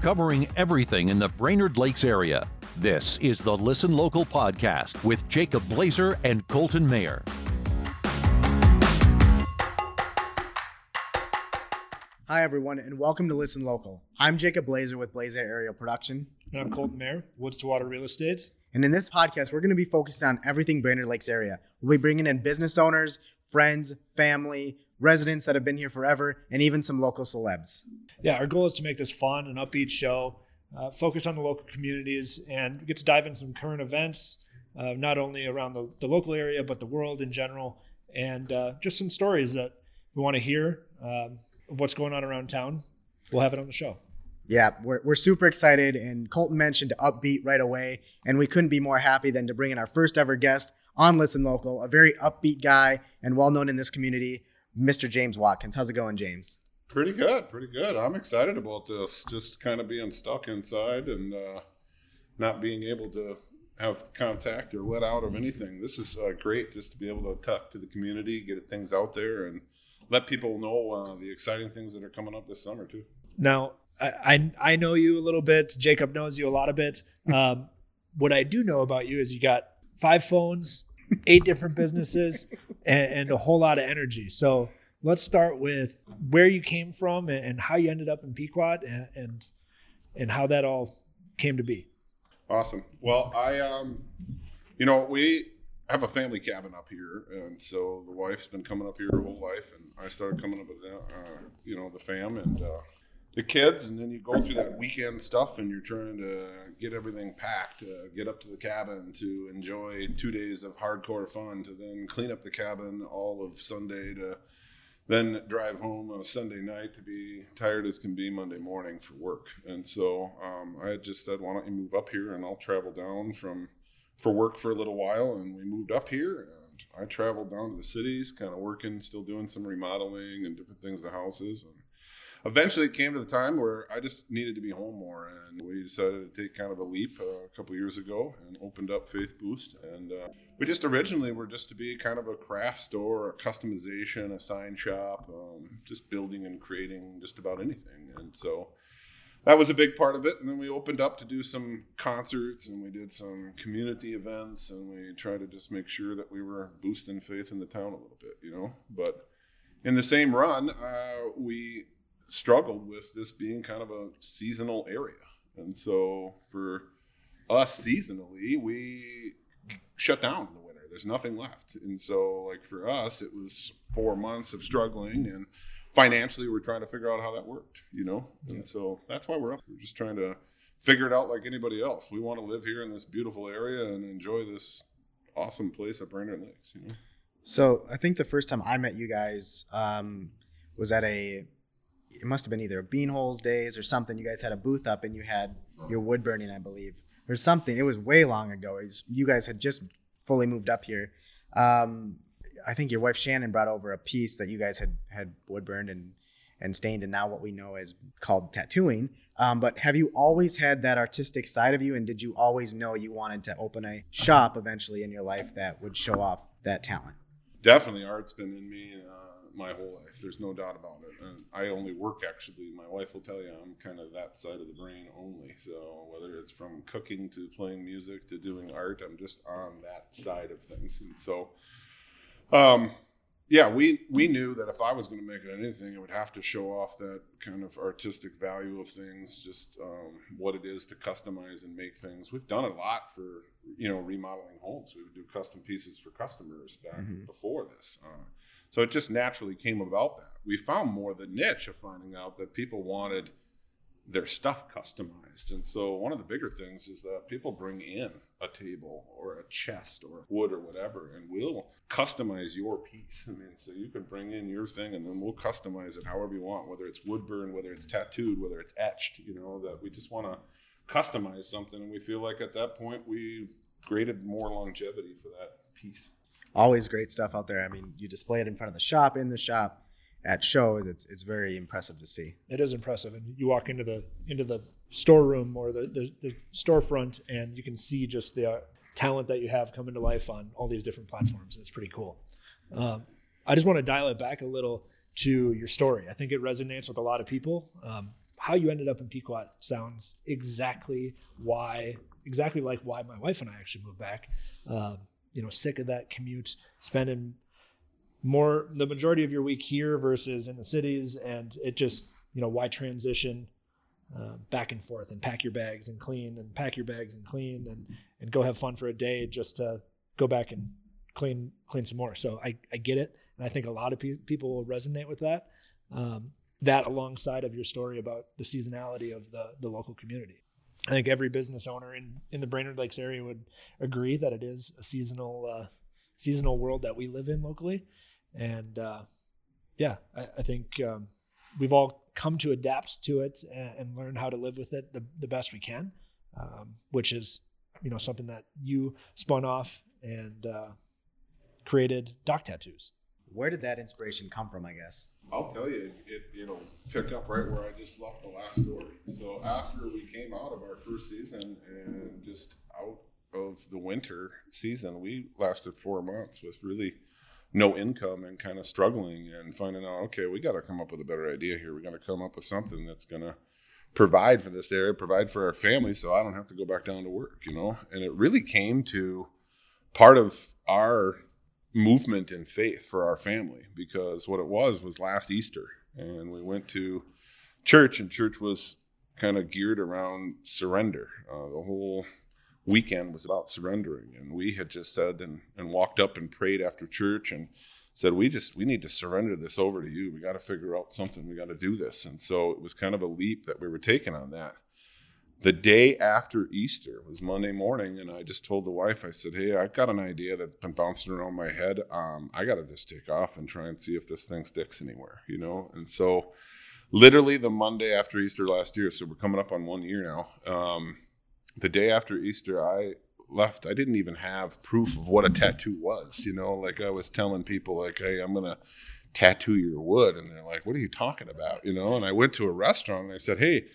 covering everything in the Brainerd Lakes area. This is the Listen Local podcast with Jacob Blazer and Colton Mayer. Hi, everyone, and welcome to Listen Local. I'm Jacob Blazer with Blazer Aerial Production. And I'm Colton Mayer, Woods to Water Real Estate. And in this podcast, we're going to be focused on everything Brainerd Lakes area. We'll be bringing in business owners, friends, family, residents that have been here forever, and even some local celebs. Yeah, our goal is to make this fun and upbeat show, uh, focus on the local communities, and get to dive in some current events, uh, not only around the, the, local area, but the world in general, and uh, just some stories that we want to hear um, of what's going on around town. We'll have it on the show. Yeah, we're, we're super excited. And Colton mentioned upbeat right away. And we couldn't be more happy than to bring in our first ever guest on Listen Local, a very upbeat guy and well known in this community, Mr. James Watkins. How's it going, James? Pretty good, pretty good. I'm excited about this. Just kind of being stuck inside and uh, not being able to have contact or let out of anything. This is uh, great just to be able to talk to the community, get things out there, and let people know uh, the exciting things that are coming up this summer too. Now, I, I know you a little bit. Jacob knows you a lot of bit. Um, what I do know about you is you got five phones, eight different businesses, and, and, a whole lot of energy. So let's start with where you came from and, how you ended up in Pequot and, and and how that all came to be. Awesome. Well, I um, you know, we have a family cabin up here, and so the wife's been coming up here her whole life, and I started coming up with that, uh, you know, the fam, and uh, the kids, and then you go through that weekend stuff, and you're trying to get everything packed, uh, get up to the cabin to enjoy two days of hardcore fun, to then clean up the cabin all of Sunday, to then drive home on a Sunday night to be tired as can be Monday morning for work. And so um, I had just said, why don't you move up here, and I'll travel down from for work for a little while, and we moved up here. And I traveled down to the cities, kind of working, still doing some remodeling and different things to houses. And eventually it came to the time where I just needed to be home more, and we decided to take kind of a leap uh, a couple years ago and opened up Faith Boost. And uh, we just originally were just to be kind of a craft store, a customization, a sign shop, um, just building and creating just about anything. And so that was a big part of it. And then we opened up to do some concerts and we did some community events and we tried to just make sure that we were boosting faith in the town a little bit, you know. But in the same run, uh, we struggled with this being kind of a seasonal area. And so for us seasonally, we shut down in the winter. There's nothing left. And so like for us, it was four months of struggling and financially we're trying to figure out how that worked, you know? And so that's why we're up. We're just trying to figure it out like anybody else. We want to live here in this beautiful area and enjoy this awesome place at Brainerd Lakes, you know? So I think the first time I met you guys um, was at a it must have been either Bean Holes days or something. You guys had a booth up and you had your wood burning, I believe, or something. It was way long ago. Was, you guys had just fully moved up here. Um, I think your wife Shannon brought over a piece that you guys had had wood burned and and stained, and now what we know is called tattooing. Um, but have you always had that artistic side of you, and did you always know you wanted to open a shop eventually in your life that would show off that talent? Definitely, art's been in me. Uh, my whole life. There's no doubt about it. And I only work actually. My wife will tell you I'm kind of that side of the brain only. So whether it's from cooking to playing music to doing art, I'm just on that side of things. And so, um, yeah, we we knew that if I was going to make it anything, it would have to show off that kind of artistic value of things, just um, what it is to customize and make things. We've done a lot for you know remodeling homes. We would do custom pieces for customers back mm-hmm. before this. Uh, so it just naturally came about that. We found more the niche of finding out that people wanted their stuff customized. And so one of the bigger things is that people bring in a table or a chest or wood or whatever, and we'll customize your piece. I mean, so you can bring in your thing and then we'll customize it however you want, whether it's wood burn, whether it's tattooed, whether it's etched, you know, that we just want to customize something. And we feel like at that point we created more longevity for that piece always great stuff out there. I mean, you display it in front of the shop, in the shop, at shows. It's it's very impressive to see. It is impressive, and you walk into the into the storeroom or the the, the storefront, and you can see just the uh, talent that you have coming to life on all these different platforms. and It's pretty cool. Um, I just want to dial it back a little to your story. I think it resonates with a lot of people. Um, how you ended up in Pequot sounds exactly why, exactly like why my wife and I actually moved back. Um, you know, sick of that commute, spending more the majority of your week here versus in the cities, and it just you know why transition uh, back and forth and pack your bags and clean and pack your bags and clean and and go have fun for a day just to go back and clean clean some more. So I I get it, and I think a lot of pe- people will resonate with that. Um, that alongside of your story about the seasonality of the the local community. I think every business owner in in the Brainerd Lakes area would agree that it is a seasonal uh, seasonal world that we live in locally, and uh, yeah, I, I think um, we've all come to adapt to it and, and, learn how to live with it the, the best we can, um, which is you know something that you spun off and uh, created dock tattoos. Where did that inspiration come from? I guess I'll tell you, it you know pick up right where I just left the last story. So after we came out of our first season and just out of the winter season, we lasted four months with really no income and kind of struggling and finding out okay we got to come up with a better idea here we got to come up with something that's going to provide for this area provide for our family so i don't have to go back down to work you know and it really came to part of our movement in faith for our family because what it was was last easter. And we went to church and church was kind of geared around surrender. Uh, the whole weekend was about surrendering. And we had just said and, and walked up and prayed after church and said we just we need to surrender this over to you. We got to figure out something. We got to do this. And so it was kind of a leap that we were taking on that the day after easter was monday morning and i just told the wife i said hey i've got an idea that's been bouncing around my head um, i got to just take off and try and see if this thing sticks anywhere you know and so literally the monday after easter last year so we're coming up on one year now um, the day after Easter, I left. I didn't even have proof of what a tattoo was. You know, like I was telling people, like, "Hey, I'm gonna tattoo your wood," and they're like, "What are you talking about?" You know. And I went to a restaurant and I said, "Hey."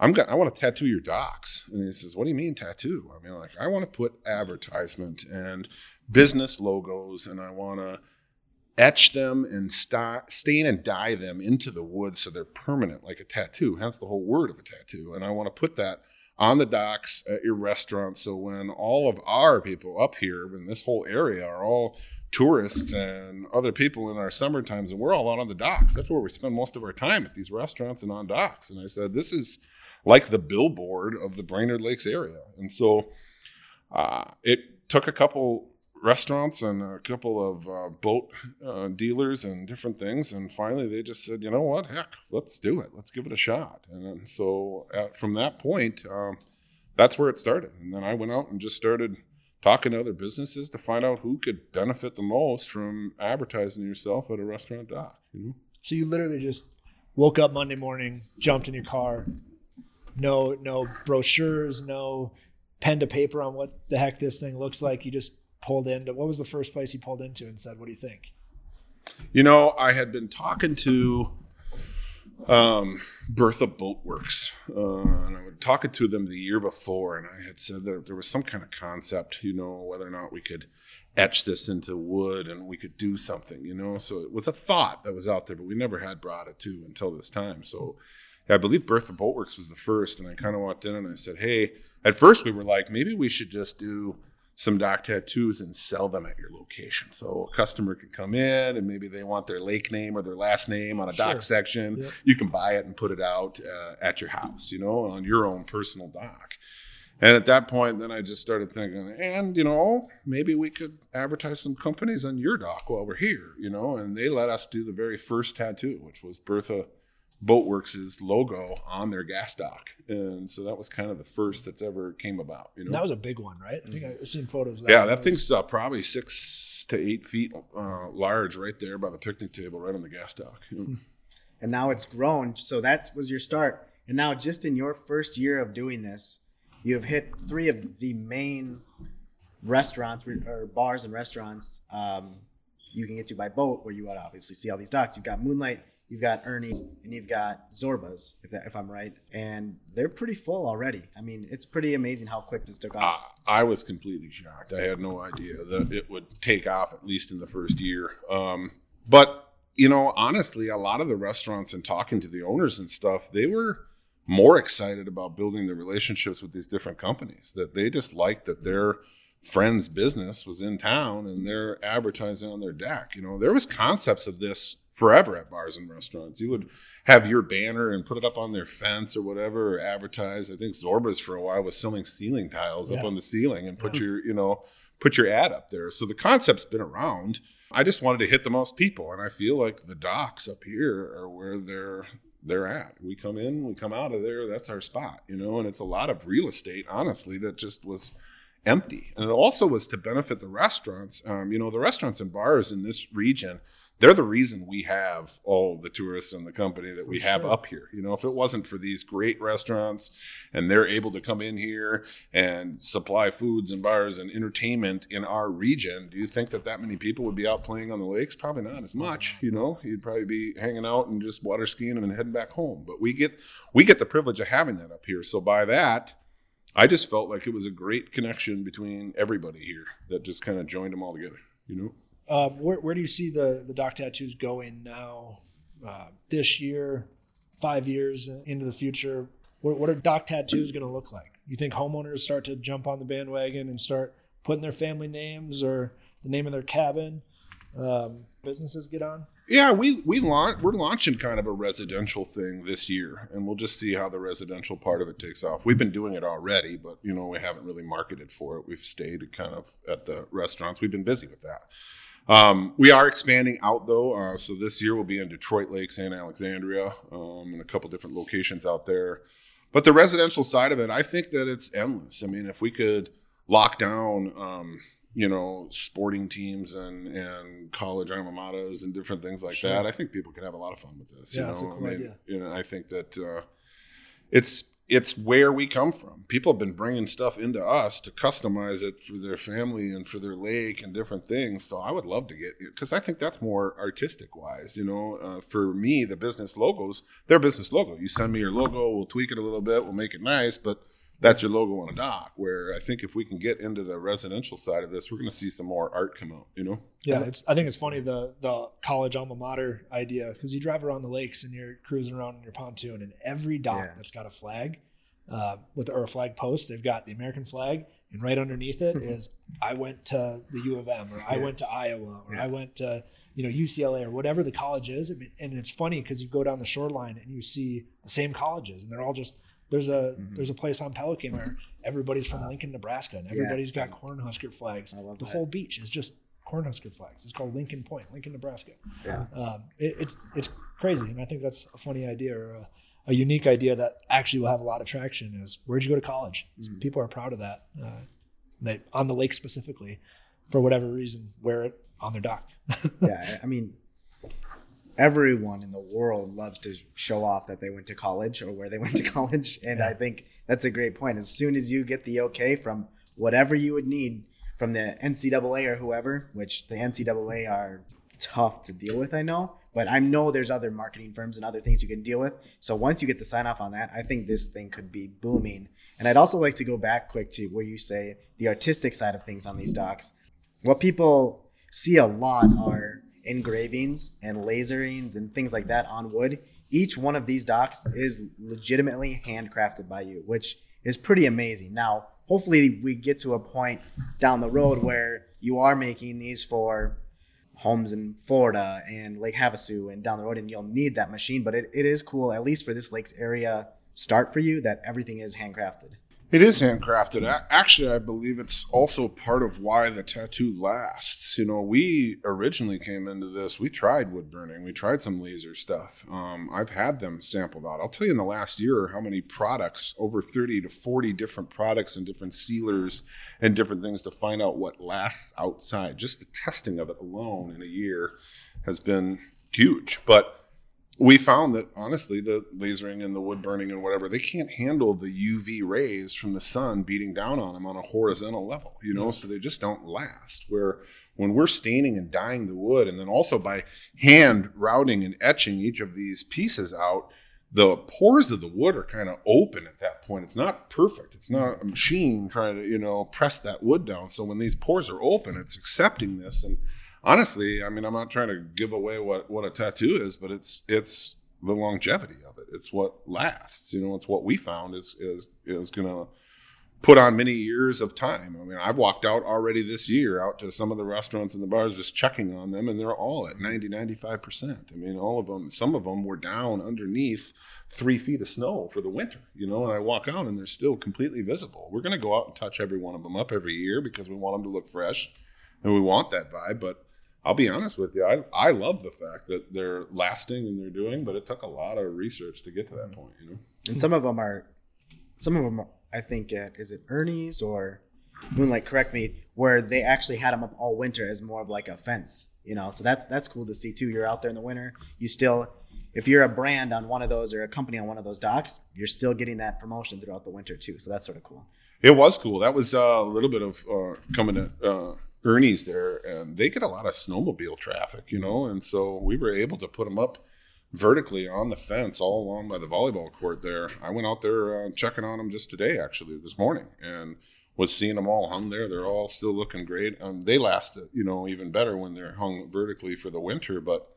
I'm gonna, I want to tattoo your docks. And he says, What do you mean tattoo? I mean, like, I want to put advertisement and business logos, and I want to etch them and st- stain and dye them into the wood so they're permanent, like a tattoo, hence the whole word of a tattoo. And I want to put that on the docks at your restaurant. So when all of our people up here in this whole area are all tourists and other people in our summer times, and we're all out on the docks. That's where we spend most of our time at these restaurants and on docks. And I said, this is like the billboard of the Brainerd Lakes area. And so uh, it took a couple restaurants and a couple of uh, boat uh, dealers and different things. And finally, they just said, you know what, heck, let's do it. Let's give it a shot. And so at, from that point, um, that's where it started. And then I went out and just started talking to other businesses to find out who could benefit the most from advertising yourself at a restaurant dock. You know. So you literally just woke up Monday morning, jumped in your car, no no brochures, no pen to paper on what the heck this thing looks like. You just pulled into what was the first place you pulled into and said what do you think? You know i had been talking to um, bertha boatworks uh, and i was talking to them the year before and i had said that there was some kind of concept you know whether or not we could etch this into wood and we could do something you know? So it was a thought that was out there but we never had brought it to until this time. So I believe Bertha Boatworks was the first, and I kind of walked in and I said, "Hey." At first, we were like, maybe we should just do some dock tattoos and sell them at your location. So a customer can come in and maybe they want their lake name or their last name on a sure. dock section. Yep. You can buy it and put it out uh, at your house, you know, on your own personal dock. And at that point, then I just started thinking, and you know, maybe we could advertise some companies on your dock while we're here, you know. And they let us do the very first tattoo, which was Bertha Boatworks' logo on their gas dock, and so that was kind of the first that's ever came about. You know, that was a big one, right? I think I've seen photos. Of that yeah, that was... thing's uh, probably six to eight feet uh, large, right there by the picnic table, right on the gas dock. You? And now it's grown. So that was your start, and now just in your first year of doing this, you have hit three of the main restaurants or bars and restaurants um, you can get to by boat, where you would obviously see all these docks. You've got Moonlight You've got Ernie's and you've got Zorba's, if, that, if I'm right, and they're pretty full already. I mean, it's pretty amazing how quick this took off. Uh, I was completely shocked. I had no idea that it would take off at least in the first year. Um, but you know, honestly, a lot of the restaurants and talking to the owners and stuff, they were more excited about building the relationships with these different companies that they just liked that their friend's business was in town and they're advertising on their deck. You know, there was concepts of this forever at bars and restaurants. You would have your banner and put it up on their fence or whatever, or advertise. I think Zorba's for a while was selling ceiling tiles Yeah. up on the ceiling and put Yeah. your, you know, put your ad up there. So the concept's been around. I just wanted to hit the most people, and I feel like the docks up here are where they're they're at. We come in, we come out of there. That's our spot, you know. And it's a lot of real estate, honestly, that just was empty. And it also was to benefit the restaurants. Um, you know, the restaurants and bars in this region, they're the reason we have all the tourists and the company that we For have sure. up here. You know, if it wasn't for these great restaurants and they're able to come in here and supply foods and bars and entertainment in our region, do you think that that many people would be out playing on the lakes? Probably not as much. You know, you'd probably be hanging out and just water skiing and heading back home. But we get we get the privilege of having that up here. So by that, I just felt like it was a great connection between everybody here that just kind of joined them all together. You know. Um, where, where do you see the, the dock tattoos going now, uh, this year, five years into the future? What, what are dock tattoos going to look like? You think homeowners start to jump on the bandwagon and start putting their family names or the name of their cabin? Um, businesses get on? Yeah, we we launch we're launching kind of a residential thing this year, and we'll just see how the residential part of it takes off. We've been doing it already, but you know we haven't really marketed for it. We've stayed kind of at the restaurants. We've been busy with that. Um, we are expanding out though, uh, so this year we'll be in Detroit Lakes and Alexandria, um, and a couple different locations out there. But the residential side of it, I think that it's endless. I mean, if we could lock down, um, you know, sporting teams and and college alma maters and different things like Sure. that, I think people could have a lot of fun with this. Yeah, you know, that's a I cool mean, idea. you know, I think that uh, it's it's where we come from. People have been bringing stuff into us to customize it for their family and for their lake and different things. So I would love to get because I think that's more artistic wise. You know, uh, for me, the business logos, they're business logo. You send me your logo, we'll tweak it a little bit, we'll make it nice, but that's your logo on a dock. Where I think if we can get into the residential side of this, we're going to see some more art come out. You know. Yeah, it's. I think it's funny the the college alma mater idea because you drive around the lakes and you're cruising around in your pontoon, and every dock Yeah. that's got a flag, uh, with or a flag post, they've got the American flag, and right underneath it is I went to the U of M, or I Yeah. went to Iowa, or Yeah. I went to you know UCLA, or whatever the college is. And it's funny because you go down the shoreline and you see the same colleges, and they're all just. There's a Mhm. there's a place on Pelican where everybody's from Lincoln, Nebraska, and Yeah. everybody's got Cornhusker flags. I love the that. whole beach is just Cornhusker flags. It's called Lincoln Point, Lincoln, Nebraska. Yeah. Um, it, it's it's crazy, and I think that's a funny idea or a, a unique idea that actually will have a lot of traction. Is where'd you go to college? Mhm. People are proud of that. Uh, they on the lake specifically, for whatever reason, wear it on their dock. yeah, I mean, everyone in the world loves to show off that they went to college or where they went to college, and I think that's a great point. As soon as you get the okay from whatever you would need from the NCAA or whoever, which the NCAA are tough to deal with, I know, but I know there's other marketing firms and other things you can deal with. So once you get the sign off on that, I think this thing could be booming. And I'd also like to go back quick to where you say the artistic side of things on these docks what people see a lot are engravings and laserings and things like that on wood. Each one of these docks is legitimately handcrafted by you, which is pretty amazing. Now, hopefully, we get to a point down the road where you are making these for homes in Florida and Lake Havasu and down the road, and you'll need that machine. But it, it is cool, at least for this lakes area start for you, that everything is handcrafted. It is handcrafted. Actually, I believe it's also part of why the tattoo lasts. You know, we originally came into this, we tried wood burning, we tried some laser stuff. Um, I've had them sampled out. I'll tell you in the last year how many products, over 30 to 40 different products and different sealers and different things to find out what lasts outside. Just the testing of it alone in a year has been huge. But we found that honestly the lasering and the wood burning and whatever they can't handle the uv rays from the sun beating down on them on a horizontal level you know? So they just don't last. Where when we're staining and dyeing the wood and then also by hand routing and etching each of these pieces out the pores of the wood are kind of open at that point. It's not perfect. It's not a machine trying to you know press that wood down. So when these pores are open it's accepting this and honestly, I mean, I'm not trying to give away what what a tattoo is, but it's it's the longevity of it. It's what lasts. You know, it's what we found is is is to put on many years of time. I mean, I've walked out already this year out to some of the restaurants and the bars just checking on them and they're all at 90 95%. I mean, all of them some of them were down underneath 3 feet of snow for the winter, you know, and I walk out and they're still completely visible. We're going to go out and touch every one of them up every year because we want them to look fresh and we want that vibe, but I'll be honest with you. I, I love the fact that they're lasting and they're doing, but it took a lot of research to get to that point, you know. And some of them are, some of them are, I think at is it Ernie's or Moonlight? Correct me. Where they actually had them up all winter as more of like a fence, you know. So that's that's cool to see too. You're out there in the winter. You still, if you're a brand on one of those or a company on one of those docks, you're still getting that promotion throughout the winter too. So that's sort of cool. It was cool. That was uh, a little bit of uh, coming to uh, Ernie's there, and they get a lot of snowmobile traffic, you know, and so we were able to put them up vertically on the fence all along by the volleyball court there. I went out there uh, checking on them just today, actually, this morning, and was seeing them all hung there. They're all still looking great. Um, they last, you know, even better when they're hung vertically for the winter. But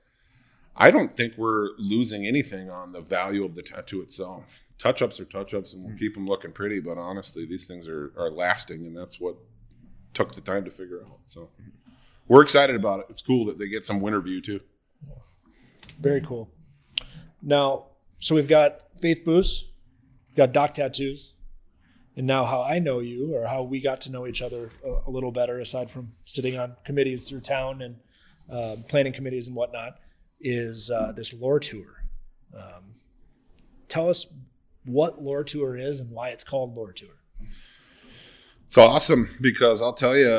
I don't think we're losing anything on the value of the tattoo itself. Touch ups are touch ups, and we'll keep them looking pretty. But honestly, these things are are lasting, and that's what took the time to figure out. So we're excited about it. It's cool that they get some winter view too. Very cool. Now, so we've got Faith Boost, got Dock Tattoos, and now how I know you or how we got to know each other a, a little better, aside from sitting on committees through town and uh, planning committees and whatnot, is uh, this lore tour. Um, tell us what lore tour is and why it's called lore tour. It's awesome because I'll tell you,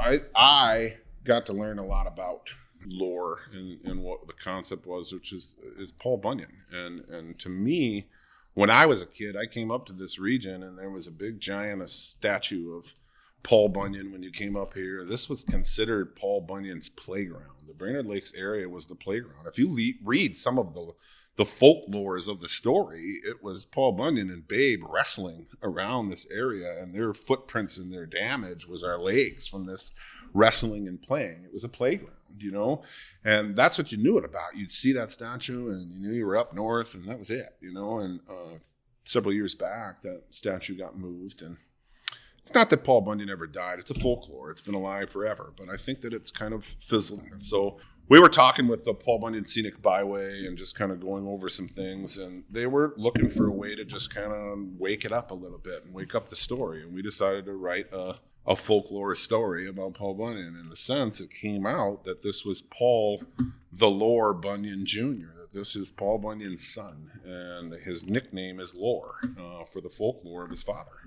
I I got to learn a lot about lore and, and what the concept was, which is is Paul Bunyan. And and to me, when I was a kid, I came up to this region and there was a big giant a statue of Paul Bunyan when you came up here. This was considered Paul Bunyan's playground. The Brainerd Lakes area was the playground. If you le- read some of the the folklores of the story, it was Paul Bunyan and Babe wrestling around this area, and their footprints and their damage was our legs from this wrestling and playing. It was a playground, you know, and that's what you knew it about. You'd see that statue, and you knew you were up north, and that was it, you know. And uh, several years back, that statue got moved, and it's not that Paul Bunyan ever died. It's a folklore. It's been alive forever, but I think that it's kind of fizzling. And so we were talking with the Paul Bunyan Scenic Byway and just kind of going over some things, and they were looking for a way to just kind of wake it up a little bit and wake up the story. And we decided to write a, a folklore story about Paul Bunyan. In the sense, it came out that this was Paul the Lore Bunyan Jr., that this is Paul Bunyan's son, and his nickname is Lore uh, for the folklore of his father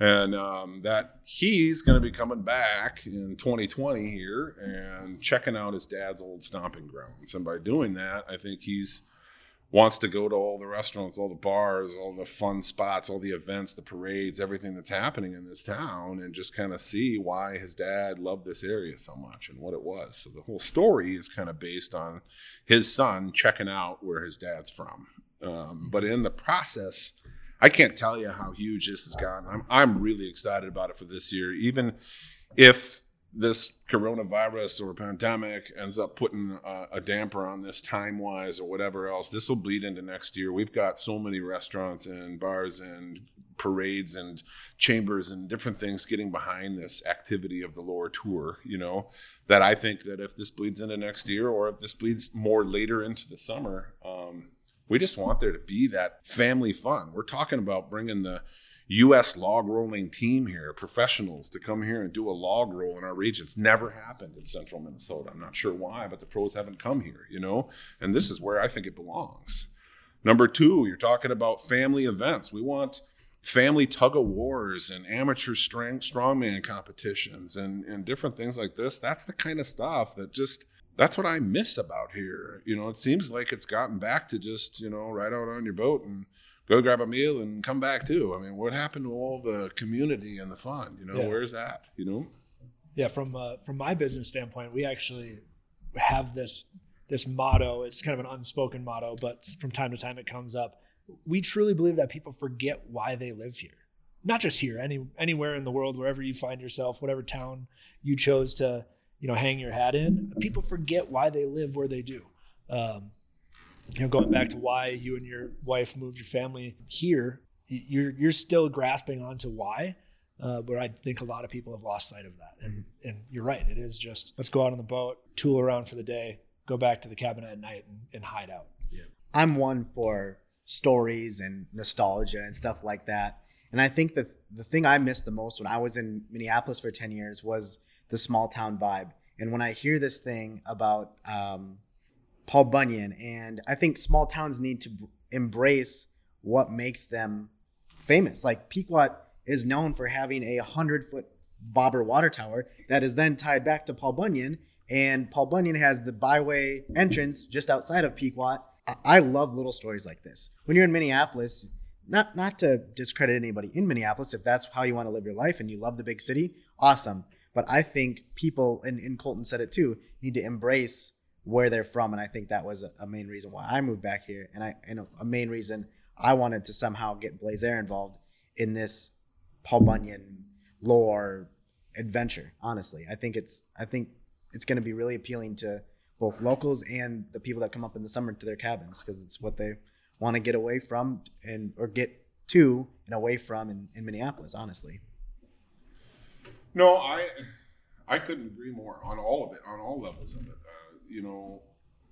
and um, that he's going to be coming back in 2020 here and checking out his dad's old stomping grounds. And by doing that, I think he's wants to go to all the restaurants, all the bars, all the fun spots, all the events, the parades, everything that's happening in this town, and just kind of see why his dad loved this area so much and what it was. So the whole story is kind of based on his son checking out where his dad's from. Um, but in the process, I can't tell you how huge this has gotten. I'm I'm really excited about it for this year. Even if this coronavirus or pandemic ends up putting a, a damper on this time wise or whatever else, this will bleed into next year. We've got so many restaurants and bars and parades and chambers and different things getting behind this activity of the lore tour you know that i think that if this bleeds into next year or if this bleeds more later into the summer um, we just want there to be that family fun. We're talking about bringing the U.S. log rolling team here, professionals, to come here and do a log roll in our region. It's never happened in central Minnesota. I'm not sure why, but the pros haven't come here, you know? And this is where I think it belongs. Number two, you're talking about family events. We want family tug of wars and amateur strength strongman competitions and, and different things like this. That's the kind of stuff that just that's what I miss about here. You know, it seems like it's gotten back to just, you know, ride out on your boat and go grab a meal and come back too. I mean, what happened to all the community and the fun? You know, yeah. where's that? You know? Yeah, from uh, from my business standpoint, we actually have this this motto. It's kind of an unspoken motto, but from time to time it comes up. We truly believe that people forget why they live here. Not just here, any anywhere in the world, wherever you find yourself, whatever town you chose to you know hang your hat in people forget why they live where they do um, you know, going back to why you and your wife moved your family here, you're you're still grasping onto why. Uh, but I think a lot of people have lost sight of that. And and you're right. It is just let's go out on the boat, tool around for the day, go back to the cabin at night, and, and hide out. Yeah. I'm one for stories and nostalgia and stuff like that. And I think that the thing I missed the most when I was in Minneapolis for 10 years was the small town vibe. And when I hear this thing about um, Paul Bunyan, and I think small towns need to embrace what makes them famous. Like Pequot is known for having a 100 foot bobber water tower that is then tied back to Paul Bunyan. And Paul Bunyan has the byway entrance just outside of Pequot. I- I love little stories like this. When you're in Minneapolis, not not to discredit anybody in Minneapolis, if that's how you want to live your life and you love the big city, awesome. But I think people, and, and Colton said it too, need to embrace where they're from, and I think that was a, a main reason why I moved back here, and I and a, main reason I wanted to somehow get Blaze Air involved in this Paul Bunyan lore adventure. Honestly, I think it's I think it's going to be really appealing to both locals and the people that come up in the summer to their cabins because it's what they want to get away from and or get to and away from in, in Minneapolis. Honestly, No, I I couldn't agree more on all of it, on all levels of it. Uh, you know,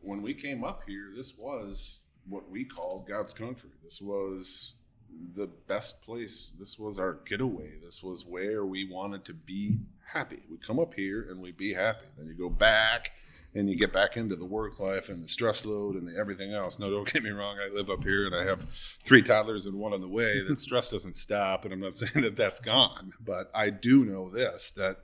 when we came up here, this was what we called God's country. This was the best place. This was our getaway. This was where we wanted to be happy. We come up here and we be happy. Then you go back and you get back into the work life and the stress load and the everything else. No, don't get me wrong. I live up here and I have three toddlers and one on the way. That stress doesn't stop, and I'm not saying that that's gone, but I do know this that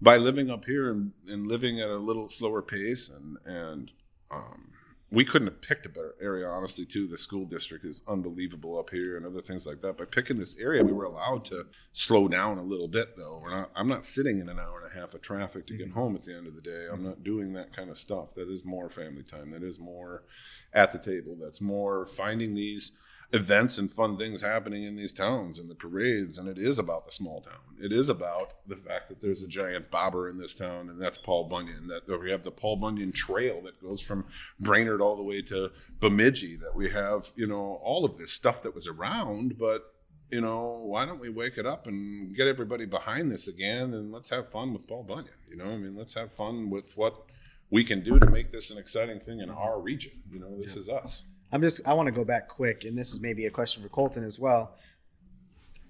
by living up here and, and living at a little slower pace and and um, we couldn't have picked a better area honestly too. The school district is unbelievable up here and other things like that. By picking this area we were allowed to slow down a little bit though. We're not i'm not sitting in an hour and a half of traffic to get mm-hmm. home at the end of the day. I'm not doing that kind of stuff. That is more family time. That is more at the table. That's more finding these events and fun things happening in these towns and the parades and it is about the small town. It is about the fact that there's a giant bobber in this town and that's paul bunyan that we have the paul bunyan trail that goes from brainerd all the way to bemidji that we have you know all of this stuff that was around but you know why don't we wake it up and get everybody behind this again and let's have fun with paul bunyan you know? I mean let's have fun with what we can do to make this an exciting thing in our region you know? This is us I'm just I want to go back quick, and this is maybe a question for Colton as well.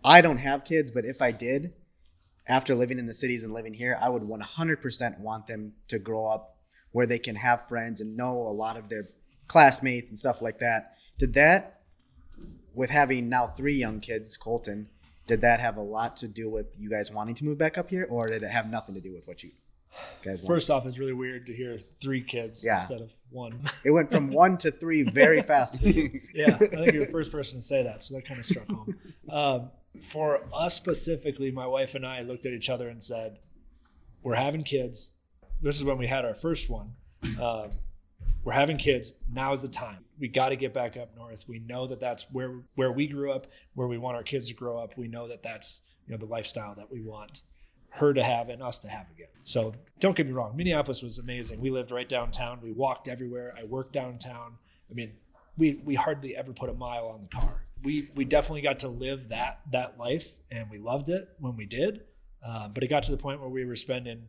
I don't have kids, but if I did, after living in the cities and living here, I would 100% want them to grow up where they can have friends and know a lot of their classmates and stuff like that. Did that, with having now three young kids, Colton, did that have a lot to do with you guys wanting to move back up here, or did it have nothing to do with what you guys? First off, it's really weird to hear three kids Yeah. instead of one. it went from one to three very fast yeah, I think you're the first person to say that, so that kind of struck home. Um, for us specifically, my wife and I looked at each other and said, "We're having kids. This is when we had our first one. Um, we're having kids. Now is the time. We got to get back up north. We know that that's where where we grew up, where we want our kids to grow up. We know that that's you know the lifestyle that we want." Her to have and us to have again. So don't get me wrong, Minneapolis was amazing. We lived right downtown. We walked everywhere. I worked downtown. I mean, we we hardly ever put a mile on the car. We we definitely got to live that that life, and we loved it when we did. Uh, but it got to the point where we were spending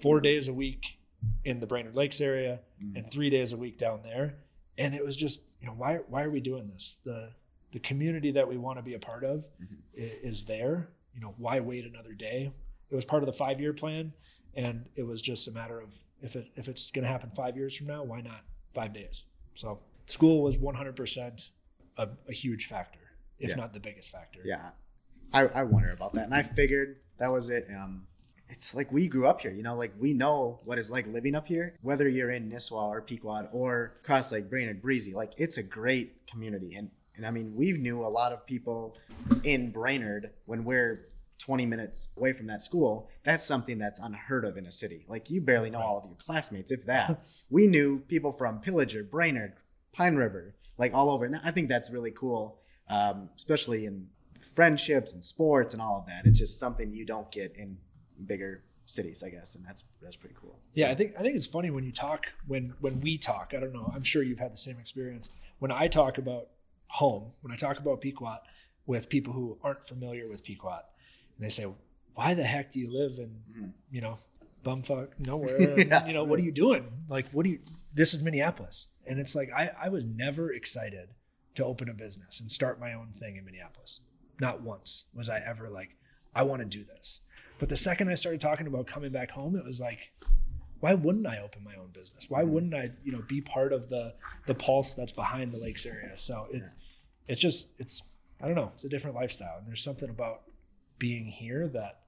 four days a week in the Brainerd Lakes area and three days a week down there, and it was just you know why why are we doing this? The the community that we want to be a part of i- is there. You know why wait another day? It was part of the five year plan, and it was just a matter of if it if it's going to happen five years from now, why not five days? So school was one hundred percent a a huge factor, if Yeah. not the biggest factor. Yeah, I, I wonder about that, and I figured that was it. Um, it's like we grew up here, you know, like we know what it's like living up here. Whether you're in Nisswa or Pequot or Cross Lake, Brainerd, Breezy, like it's a great community, and and I mean we knew a lot of people in Brainerd when we're 20 minutes away from that school. That's something that's unheard of in a city. Like you barely know all of your classmates, if that. we knew people from Pillager, Brainerd, Pine River, like all over, and I think that's really cool, um, especially in friendships and sports and all of that. It's just something you don't get in bigger cities, I guess, and that's that's pretty cool. Yeah, I think I think it's funny when you talk when when we talk. I don't know. I'm sure you've had the same experience. When I talk about home, when I talk about Pequot with people who aren't familiar with Pequot, and they say, "Why the heck do you live in Mhm. you know bumfuck nowhere? Yeah, you know what are you doing? Like what do you? This is Minneapolis, and it's like I I was never excited to open a business and start my own thing in Minneapolis. Not once was I ever like, I want to do this. But the second I started talking about coming back home, it was like, why wouldn't I open my own business? Why wouldn't I, you know, be part of the the pulse that's behind the lakes area? So it's it's just it's I don't know, it's a different lifestyle. And there's something about being here that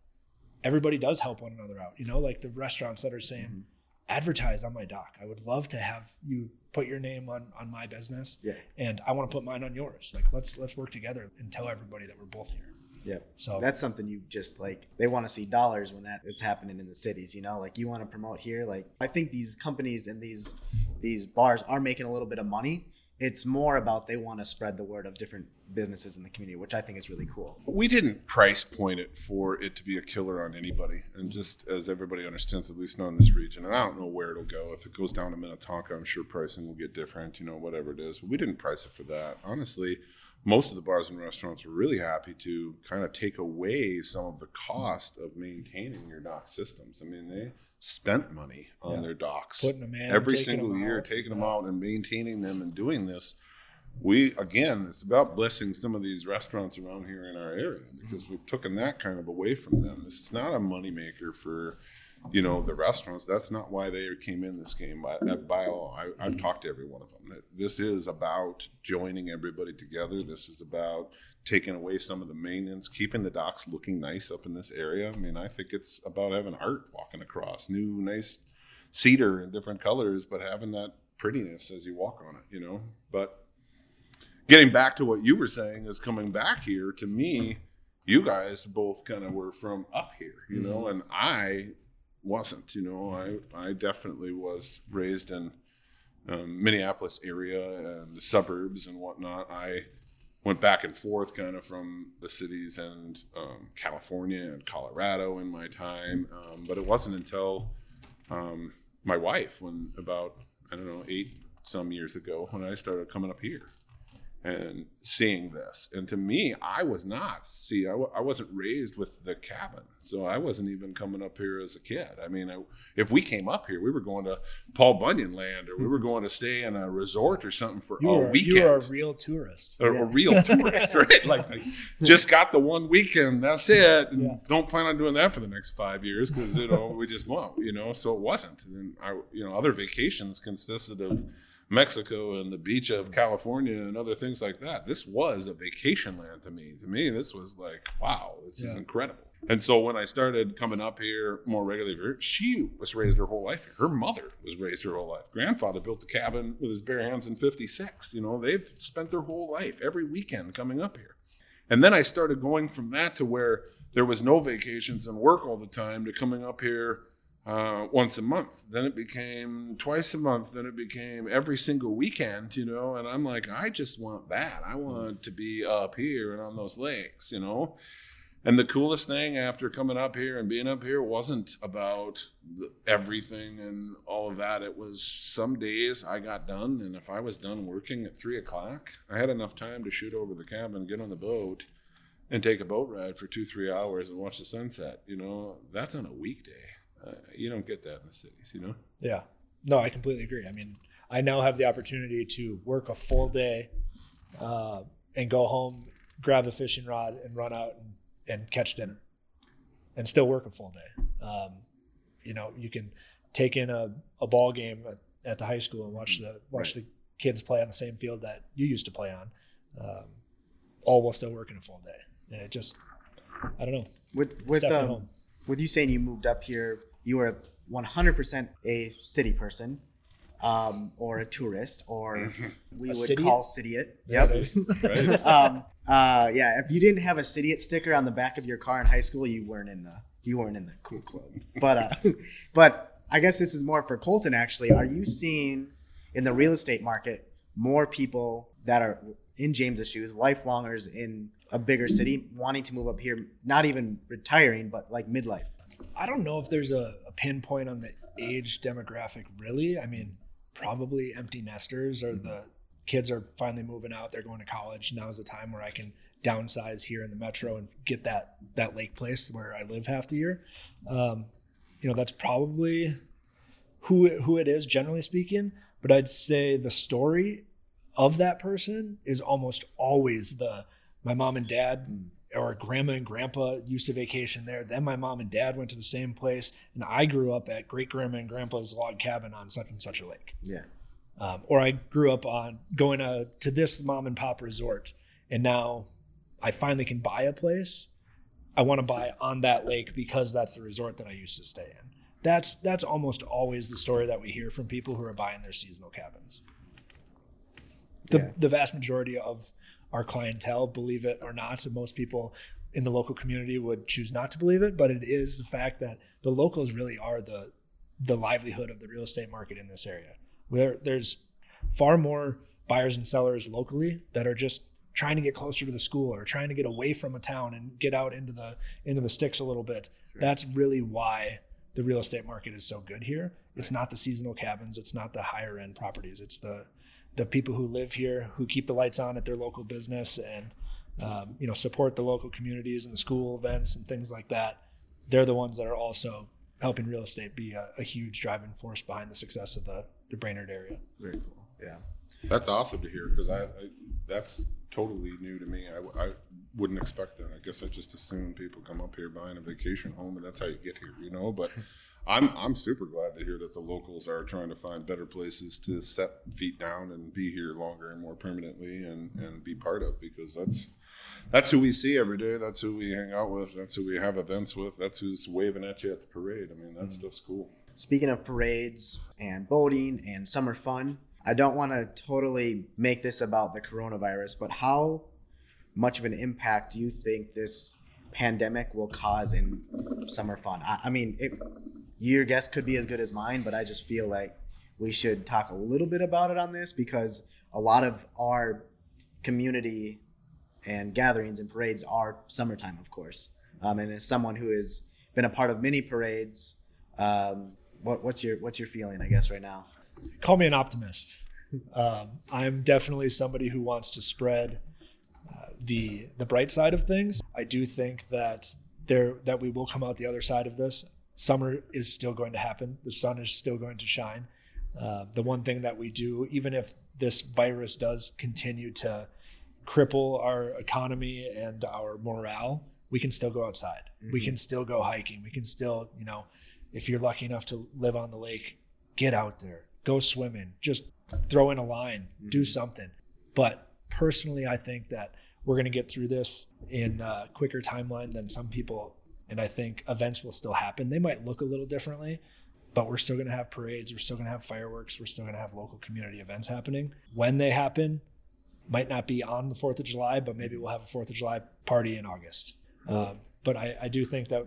everybody does help one another out. You know, like the restaurants that are saying, Mhm. advertise on my dock. I would love to have you put your name on on my business Yeah. and I want to put mine on yours. Like let's let's work together and tell everybody that we're both here. Yeah. So That's something you just like. They want to see dollars when that is happening in the cities. You know, like you want to promote here. Like I think these companies and these these bars are making a little bit of money. It's more about they want to spread the word of different businesses in the community, which I think is really cool. we didn't price point it for it to be a killer on anybody. And just as everybody understands, at least not in this region, and I don't know where it'll go. If it goes down to Minnetonka, I'm sure pricing will get different, you know, whatever it is. But we didn't price it for that. Honestly, most of the bars and restaurants were really happy to kind of take away some of the cost of maintaining your dock systems. I mean, they spent money on Yeah. their docks in every single year, out. taking them out and maintaining them and doing this. We again, it's about blessing some of these restaurants around here in our area because we've taken that kind of away from them. This is not a moneymaker for, you know, the restaurants. That's not why they came in this game. By, by all, I, I've mm-hmm. talked to every one of them. This is about joining everybody together. This is about taking away some of the maintenance, keeping the docks looking nice up in this area. I mean, I think it's about having art walking across, new nice cedar in different colors, but having that prettiness as you walk on it, you know. But getting back to what you were saying is coming back here to me, you guys both kind of were from up here, you know, mm-hmm. and I wasn't, you know, I, I definitely was raised in um, Minneapolis area and the suburbs and whatnot. I went back and forth kind of from the cities and um, California and Colorado in my time, um, but it wasn't until um, my wife, when about I don't know eight some years ago, when I started coming up here and seeing this. And to me, I was not. See, I, w- I wasn't raised with the cabin, so I wasn't even coming up here as a kid. I mean, I, if we came up here, we were going to Paul Bunyan Land, or we were going to stay in a resort or something for You a weekend. you were a real tourist. a, a real tourist, right? Like, just got the one weekend, that's it. And Yeah. don't plan on doing that for the next five years because you know we just won't, you know. So it wasn't. And I, you know, other vacations consisted of Mexico and the beach of California and other things like that. This was a vacation land to me. To me, this was like, wow, this is incredible. And so when I started coming up here more regularly, she was raised her whole life here. Her mother was raised her whole life. Grandfather built a cabin with his bare hands in 56. You know, they've spent their whole life every weekend coming up here. And then I started going from that to where there was no vacations and work all the time to coming up here uh, once a month. Then it became twice a month. Then it became every single weekend, you know. And I'm like, I just want that. I want to be up here and on those lakes, you know. And the coolest thing after coming up here and being up here wasn't about everything and all of that. It was some days I got done, and if I was done working at three o'clock, I had enough time to shoot over the cabin, get on the boat, and take a boat ride for two, three hours and watch the sunset. You know, that's on a weekday. Uh, you don't get that in the cities, you know? Yeah. No, I completely agree. I mean, I now have the opportunity to work a full day uh, and go home, grab a fishing rod, and run out and, and catch dinner and still work a full day. Um, you know, you can take in a, a ball game at, at the high school and watch the watch the kids play on the same field that you used to play on, um, all while still working a full day. And it just, I don't know. With with um, with you saying you moved up here, you were 100% a city person, um, or a tourist, or we would cityite? call. There it is. Right? um, uh, yeah, if you didn't have a cityite sticker on the back of your car in high school, you weren't in the you weren't in the cool club. But uh, but I guess this is more for Colton. Actually, are you seeing in the real estate market more people that are in James's shoes, lifelongers in a bigger city, wanting to move up here, not even retiring, but like midlife? I don't know if there's a, a pinpoint on the age demographic really. I mean, probably empty nesters or the kids are finally moving out. They're going to college. Now is the time where I can downsize here in the metro and get that that lake place where I live half the year. Um, you know, that's probably who it, who it is generally speaking. But I'd say the story of that person is almost always the my mom and dad or grandma and grandpa used to vacation there. Then my mom and dad went to the same place, and I grew up at great grandma and grandpa's log cabin on such and such a lake. Yeah. Um, or I grew up on going to, to this mom and pop resort, and now I finally can buy a place. I want to buy on that lake because that's the resort that I used to stay in. That's that's almost always the story that we hear from people who are buying their seasonal cabins. The Yeah. the vast majority of our clientele believe it or not, most people in the local community would choose not to believe it, but it is the fact that the locals really are the the livelihood of the real estate market in this area. Where there's far more buyers and sellers locally that are just trying to get closer to the school or trying to get away from a town and get out into the into the sticks a little bit. That's really why the real estate market is so good here. It's not the seasonal cabins, it's not the higher end properties. It's the the people who live here who keep the lights on at their local business and um, you know support the local communities and the school events and things like that. They're the ones that are also helping real estate be a, a huge driving force behind the success of the, the Brainerd area. Very cool. Yeah. That's awesome to hear because I, I that's totally new to me. I, I wouldn't expect that. I guess I just assume people come up here buying a vacation home and that's how you get here, you know. But I'm I'm super glad to hear that the locals are trying to find better places to set feet down and be here longer and more permanently and and be part of because that's that's who we see every day. That's who we hang out with. That's who we have events with. That's who's waving at you at the parade. I mean, that mm-hmm. stuff's cool. Speaking of parades and boating and summer fun, I don't want to totally make this about the coronavirus, but how much of an impact do you think this pandemic will cause in summer fun? I, I mean, it, your guess could be as good as mine, but I just feel like we should talk a little bit about it on this because a lot of our community and gatherings and parades are summertime, of course. Um, and as someone who has been a part of many parades, um, what, what's your what's your feeling? I guess right now. Call me an optimist. Um, I'm definitely somebody who wants to spread uh, the the bright side of things. I do think that there that we will come out the other side of this. Summer is still going to happen. The sun is still going to shine. Uh, the one thing that we do, even if this virus does continue to cripple our economy and our morale, we can still go outside. We can still go hiking. We can still, you know, if you're lucky enough to live on the lake, get out there, go swimming, just throw in a line, do something. But personally, I think that we're going to get through this in a quicker timeline than some people. And I think events will still happen. They might look a little differently, but we're still going to have parades. We're still going to have fireworks. We're still going to have local community events happening. When they happen, might not be on the 4th of July, but maybe we'll have a 4th of July party in August. Um, but I, I do think that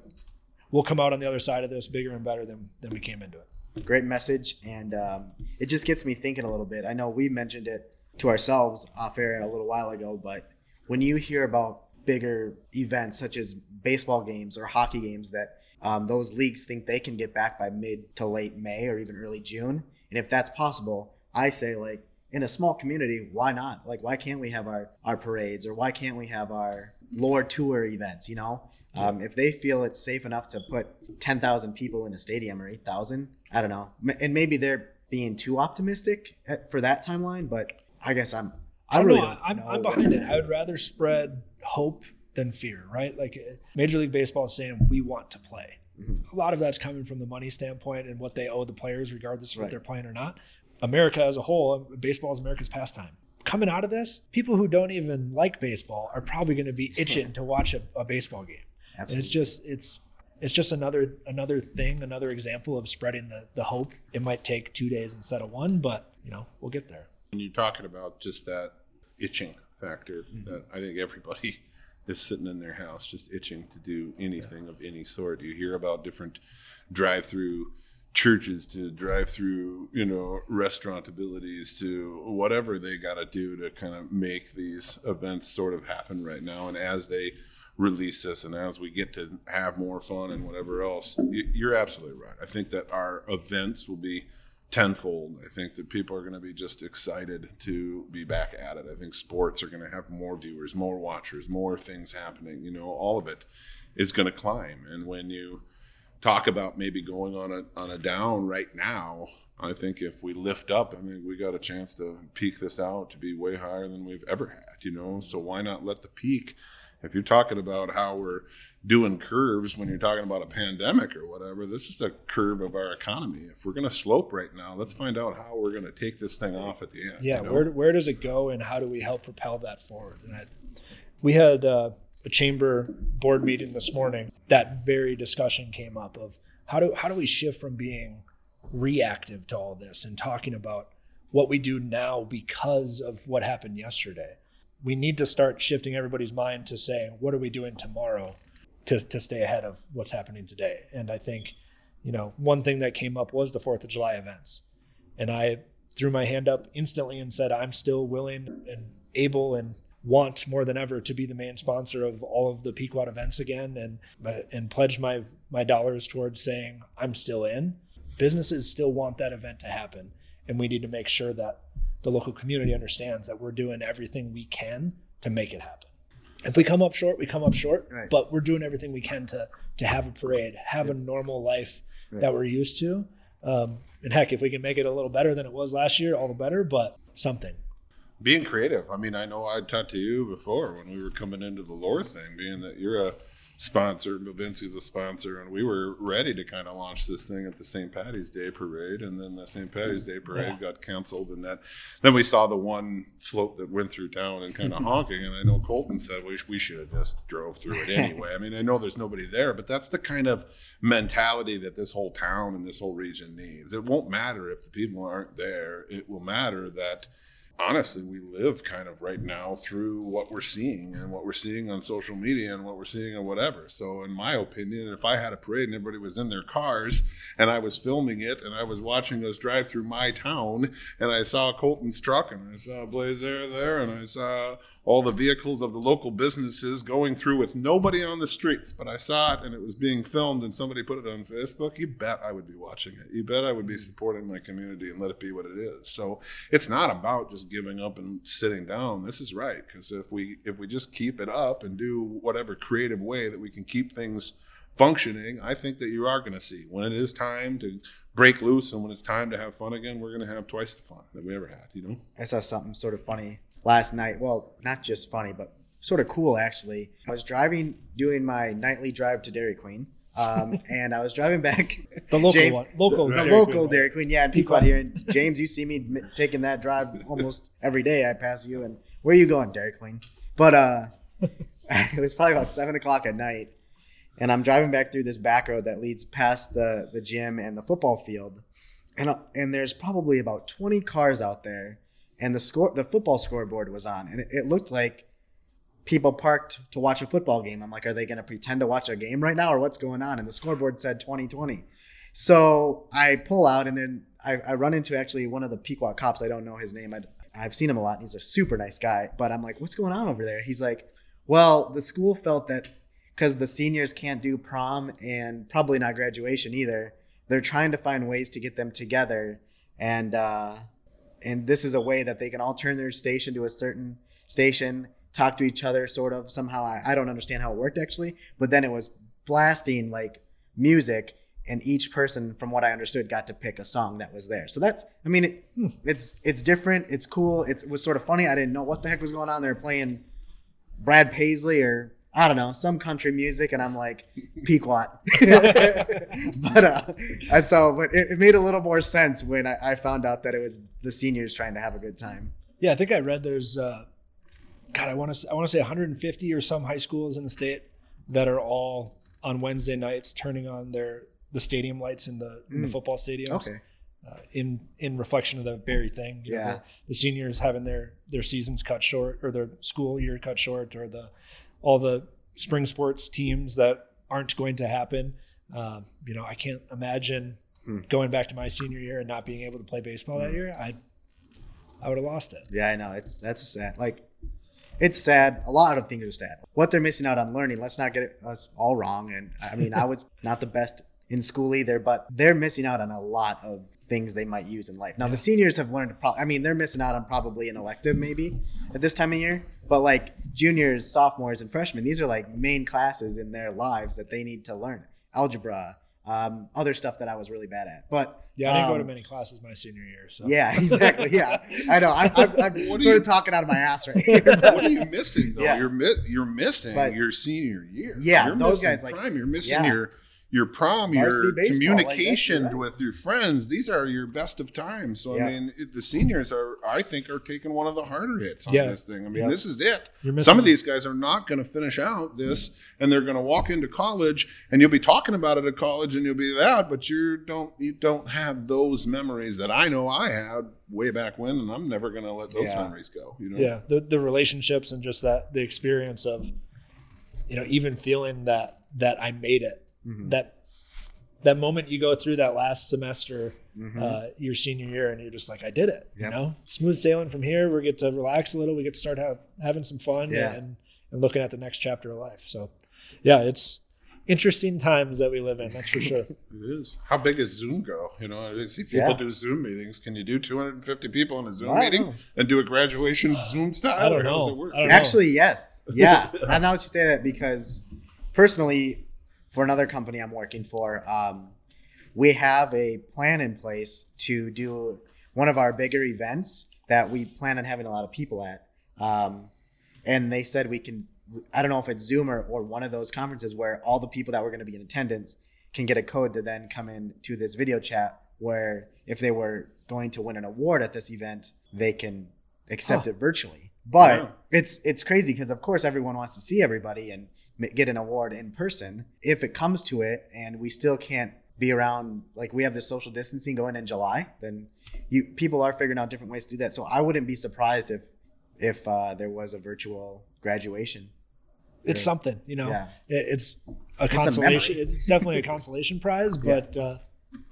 we'll come out on the other side of this bigger and better than, than we came into it. Great message, and um, it just gets me thinking a little bit. I know we mentioned it to ourselves off air a little while ago, but when you hear about bigger events such as baseball games or hockey games that um, those leagues think they can get back by mid to late May or even early June, and if that's possible, I say like in a small community, why not? Like, why can't we have our our parades or why can't we have our Lore Tour events? You know, um, if they feel it's safe enough to put ten thousand people in a stadium or eight thousand, I don't know, and maybe they're being too optimistic for that timeline. But I guess I'm. I, I don't really know. I'm, know I'm behind it. I would rather spread hope than fear, right? Like uh, Major League Baseball is saying we want to play. Mhm. A lot of that's coming from the money standpoint and what they owe the players, regardless of what they're playing or not. America as a whole, baseball is America's pastime. Coming out of this, people who don't even like baseball are probably going to be itching to watch a, a baseball game. Absolutely. And it's just it's it's just another another thing, another example of spreading the, the hope. It might take two days instead of one, but you know we'll get there. When you're talking about just that itching factor, mm-hmm. that I think everybody is sitting in their house just itching to do anything of any sort. You hear about different drive-through churches to drive-through, you know, restaurant abilities to whatever they got to do to kind of make these events sort of happen right now. And as they release this and as we get to have more fun and whatever else, you're absolutely right. I think that our events will be tenfold. I think that people are going to be just excited to be back at it. I think sports are going to have more viewers, more watchers, more things happening. You know, all of it is going to climb. And when you talk about maybe going on a on a down right now, I think if we lift up, I think we got a chance to peak this out to be way higher than we've ever had. You know, so why not let the peak? If you're talking about how we're doing curves when you're talking about a pandemic or whatever, this is a curve of our economy. If we're going to slope right now, let's find out how we're going to take this thing off at the end. Yeah, you know? where where does it go, and how do we help propel that forward? And I, we had uh, a chamber board meeting this morning. That very discussion came up of how do how do we shift from being reactive to all this and talking about what we do now because of what happened yesterday. We need to start shifting everybody's mind to saying, what are we doing tomorrow to, to stay ahead of what's happening today? And I think, you know, one thing that came up was the Fourth of July events. And I threw my hand up instantly and said, I'm still willing and able and want more than ever to be the main sponsor of all of the Pequot events again and and pledge my my dollars towards saying I'm still in. Businesses still want that event to happen and we need to make sure that the local community understands that we're doing everything we can to make it happen. If we come up short, we come up short, Right. but we're doing everything we can to to have a parade, have a normal life that we're used to. Um, and heck, if we can make it a little better than it was last year, all the better. But something. being creative. I mean, I know I talked to you before when we were coming into the lore thing, being that you're a sponsor, but Vincey's a sponsor, and we were ready to kind of launch this thing at the St. Patty's Day parade, and then the St. Patty's Day parade Yeah. got canceled, and that then we saw the one float that went through town and kind of honking, and I know Colton said we, we should have just drove through it anyway. I mean, I know there's nobody there, but that's the kind of mentality that this whole town and this whole region needs. It won't matter if the people aren't there. It will matter that honestly, we live kind of right now through what we're seeing and what we're seeing on social media and what we're seeing and whatever. So, in my opinion, if I had a parade and everybody was in their cars and I was filming it and I was watching us drive through my town and I saw Colton's truck and I saw Blaze Air there and I saw all the vehicles of the local businesses going through with nobody on the streets, but I saw it and it was being filmed and somebody put it on Facebook, you bet I would be watching it. You bet I would be mm-hmm. supporting my community and let it be what it is. So it's not about just giving up and sitting down. This is right because if we if we just keep it up and do whatever creative way that we can keep things functioning, I think that you are going to see when it is time to break loose and when it's time to have fun again, we're going to have twice the fun that we ever had. You know. I saw something sort of funny last night. Well, not just funny, but sort of cool actually. I was driving, doing my nightly drive to Dairy Queen, um, and I was driving back. The local James- one, local, the Dairy local Queen. Dairy Queen, yeah, in Pequot. Here. And James, you see me m- taking that drive almost every day. I pass you, and where are you going, Dairy Queen? But uh, it was probably about seven o'clock at night, and I'm driving back through this back road that leads past the the gym and the football field, and uh, and there's probably about 20 cars out there, and the score the football scoreboard was on, and it, it looked like people parked to watch a football game. I'm like, are they going to pretend to watch a game right now, or what's going on? And the scoreboard said 2020. So I pull out, and then I, I run into actually one of the Pequot cops. I don't know his name. I, I've seen him a lot. and He's a super nice guy. But I'm like, what's going on over there? He's like, well, the school felt that because the seniors can't do prom and probably not graduation either, they're trying to find ways to get them together. And uh, and this is a way that they can all turn their station to a certain station, talk to each other, sort of somehow. I, I don't understand how it worked actually, but then it was blasting like music, and each person, from what I understood, got to pick a song that was there. So that's, I mean, it, hmm. it's it's different, it's cool, it's, it was sort of funny. I didn't know what the heck was going on. They were playing Brad Paisley or I don't know some country music, and I'm like Pequot. but uh, and so, but it, it made a little more sense when I, I found out that it was the seniors trying to have a good time. Yeah, I think I read there's, uh, God, I want to I want to say 150 or some high schools in the state that are all on Wednesday nights turning on their the stadium lights in the in the Mm. football stadiums. Okay. Uh, in in reflection of the very thing. You know, Yeah. the, the seniors having their their seasons cut short or their school year cut short or the all the spring sports teams that aren't going to happen. Um, you know, I can't imagine Hmm. going back to my senior year and not being able to play baseball that year. I I would have lost it. Yeah, I know. It's that's sad. Like it's sad. A lot of things are sad. What they're missing out on learning. Let's not get it, us all wrong. And I mean, I was not the best in school either, but they're missing out on a lot of things they might use in life. Now the seniors have learned. Pro- I mean, they're missing out on probably an elective maybe at this time of year. But like juniors, sophomores, and freshmen, these are like main classes in their lives that they need to learn. Algebra, um, other stuff that I was really bad at. But Yeah, I didn't go to um, many classes my senior year. So Yeah, exactly. Yeah, I know. I'm, I'm, I'm What sort you- of talking out of my ass right here. what are you missing though? Yeah. You're mi- you're missing But- your senior year. Yeah, you're those missing guys, like- prime. You're missing yeah. your your prom, your baseball, communication you're right. with your friends. These are your best of times. So Yeah. I mean, it, the seniors are, I think, are taking one of the harder hits on Yeah. this thing. I mean, Yep. this is it. You're Some of these guys are not going to finish out this, and they're going to walk into college, and you'll be talking about it at college, and you'll be that, but you don't you don't have those memories that I know I had way back when, and I'm never going to let those Yeah. memories go. You know? yeah, the the relationships and just that the experience of, you know, even feeling that that I made it. Mhm. That that moment you go through that last semester, Mhm. uh, your senior year, and you're just like, I did it. Yep. You know, smooth sailing from here. We get to relax a little. We get to start have, having some fun Yeah. and and looking at the next chapter of life. So, yeah, it's interesting times that we live in. That's for sure. It is. How big is Zoom go? You know, I see people Yeah. do Zoom meetings. Can you do 250 people in a Zoom I meeting know. and do a graduation Zoom style? I don't or How does know. it work? I don't know. Actually, yes. Yeah. and now that you say that, because personally, for another company I'm working for, um, we have a plan in place to do one of our bigger events that we plan on having a lot of people at. Um, and they said we can, I don't know if it's Zoom or, or one of those conferences where all the people that were going to be in attendance can get a code to then come in to this video chat where if they were going to win an award at this event, they can accept Huh. it virtually. But Yeah. it's it's crazy because of course everyone wants to see everybody and get an award in person. If it comes to it and we still can't be around like we have this social distancing going in July, then you people are figuring out different ways to do that. So I wouldn't be surprised if if uh, there was a virtual graduation. It's Yeah. something, you know. Yeah. It- it's a a consolation. memory. it's definitely a consolation prize, but uh,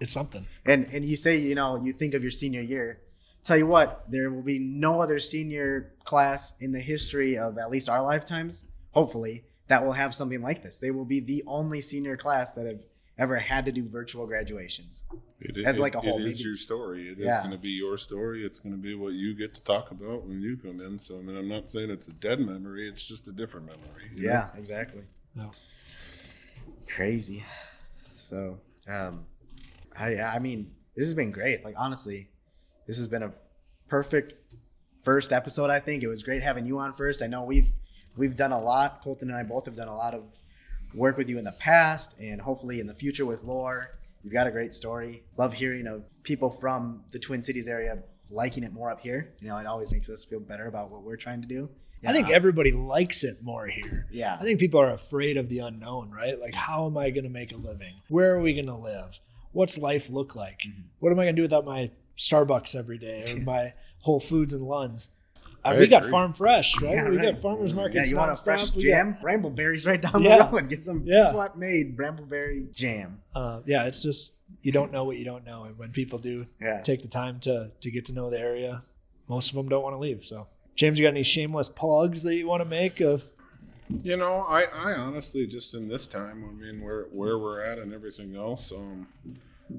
it's something. And and you say you know you think of your senior year. Tell you what, there will be no other senior class in the history of at least our lifetimes, hopefully, that will have something like this. They will be the only senior class that have ever had to do virtual graduations. It, As like a whole, It is maybe- your story. It is Yeah. going to be your story. It's going to be what you get to talk about when you come in. So I mean, I'm not saying it's a dead memory. It's just a different memory. you know? Yeah, exactly. No. Crazy. So, um, I I mean, this has been great. Like honestly, this has been a perfect first episode. I think it was great having you on first. I know we've we've done a lot. Colton and I both have done a lot of work with you in the past, and hopefully in the future with Lore. You've got a great story. Love hearing of people from the Twin Cities area liking it more up here. You know, it always makes us feel better about what we're trying to do. Yeah. I think everybody likes it more here. Yeah. I think people are afraid of the unknown, right? Like, how am I going to make a living? Where are we going to live? What's life look like? Mm-hmm. What am I going to do without my Starbucks every day or my Whole Foods and Lunds? I we got farm fresh, right? Yeah, we right. got farmers Yeah, markets. you want a fresh We got- jam? Brambleberries right down Yeah. the road. Get some Yeah. people that made Brambleberry jam. uh, yeah, it's just you don't know what you don't know, and when people do Yeah. take the time to to get to know the area, most of them don't want to leave. So, James, you got any shameless plugs that you want to make of? You know, I, I honestly just in this time, I mean, where where we're at and everything else, um,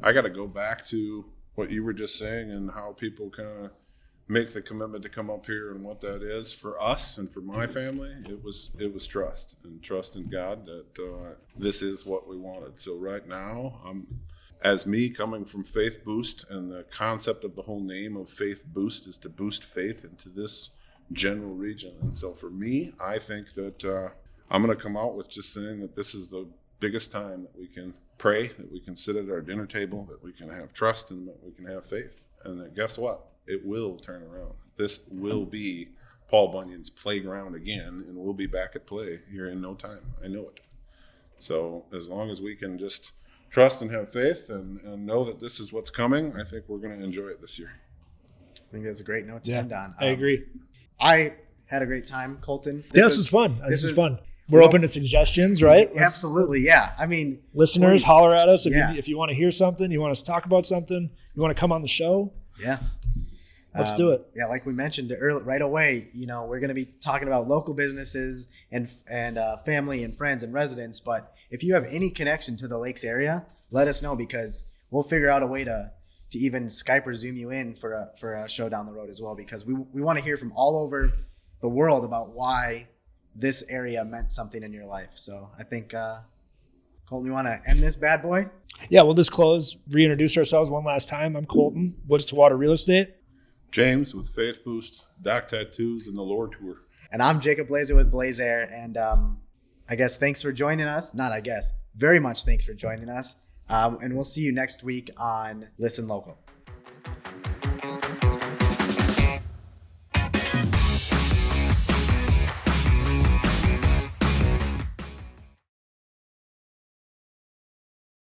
I got to go back to what you were just saying and how people kind of make the commitment to come up here and what that is for us and for my family. It was it was trust and trust in God that uh, this is what we wanted. So right now, I'm as me coming from Faith Boost, and the concept of the whole name of Faith Boost is to boost faith into this general region. And so for me, I think that uh, I'm going to come out with just saying that this is the biggest time that we can pray, that we can sit at our dinner table, that we can have trust, and that we can have faith. And that guess what? It will turn around. This will be Paul Bunyan's playground again, and we'll be back at play here in no time. I know it. So as long as we can just trust and have faith and, and know that this is what's coming, I think we're going to enjoy it this year. I think that's a great note to Yeah, end on. I um, agree. I had a great time, Colton. this was- was fun. This, this is, is- fun. We're well- open to suggestions, right? Let's- Absolutely, yeah. I mean, listeners, holler at us if Yeah. you if you want to hear something, you want us to talk about something, you want to come on the show. yeah. Let's Um, do it. Yeah, like we mentioned early, right away, you know, we're going to be talking about local businesses and and uh, family and friends and residents. But if you have any connection to the lakes area, let us know because we'll figure out a way to to even Skype or Zoom you in for a for a show down the road as well. Because we we want to hear from all over the world about why this area meant something in your life. So I think. Uh, Colton, you want to end this bad boy? Yeah, we'll just close, reintroduce ourselves one last time. I'm Colton, Woods to Water Real Estate. James with Faith Boost, Dock Tattoos, and the Lore Tour. And I'm Jacob Blazer with Blaze Air. And um, I guess thanks for joining us. Not I guess, very much thanks for joining us. Um, and we'll see you next week on Listen Local.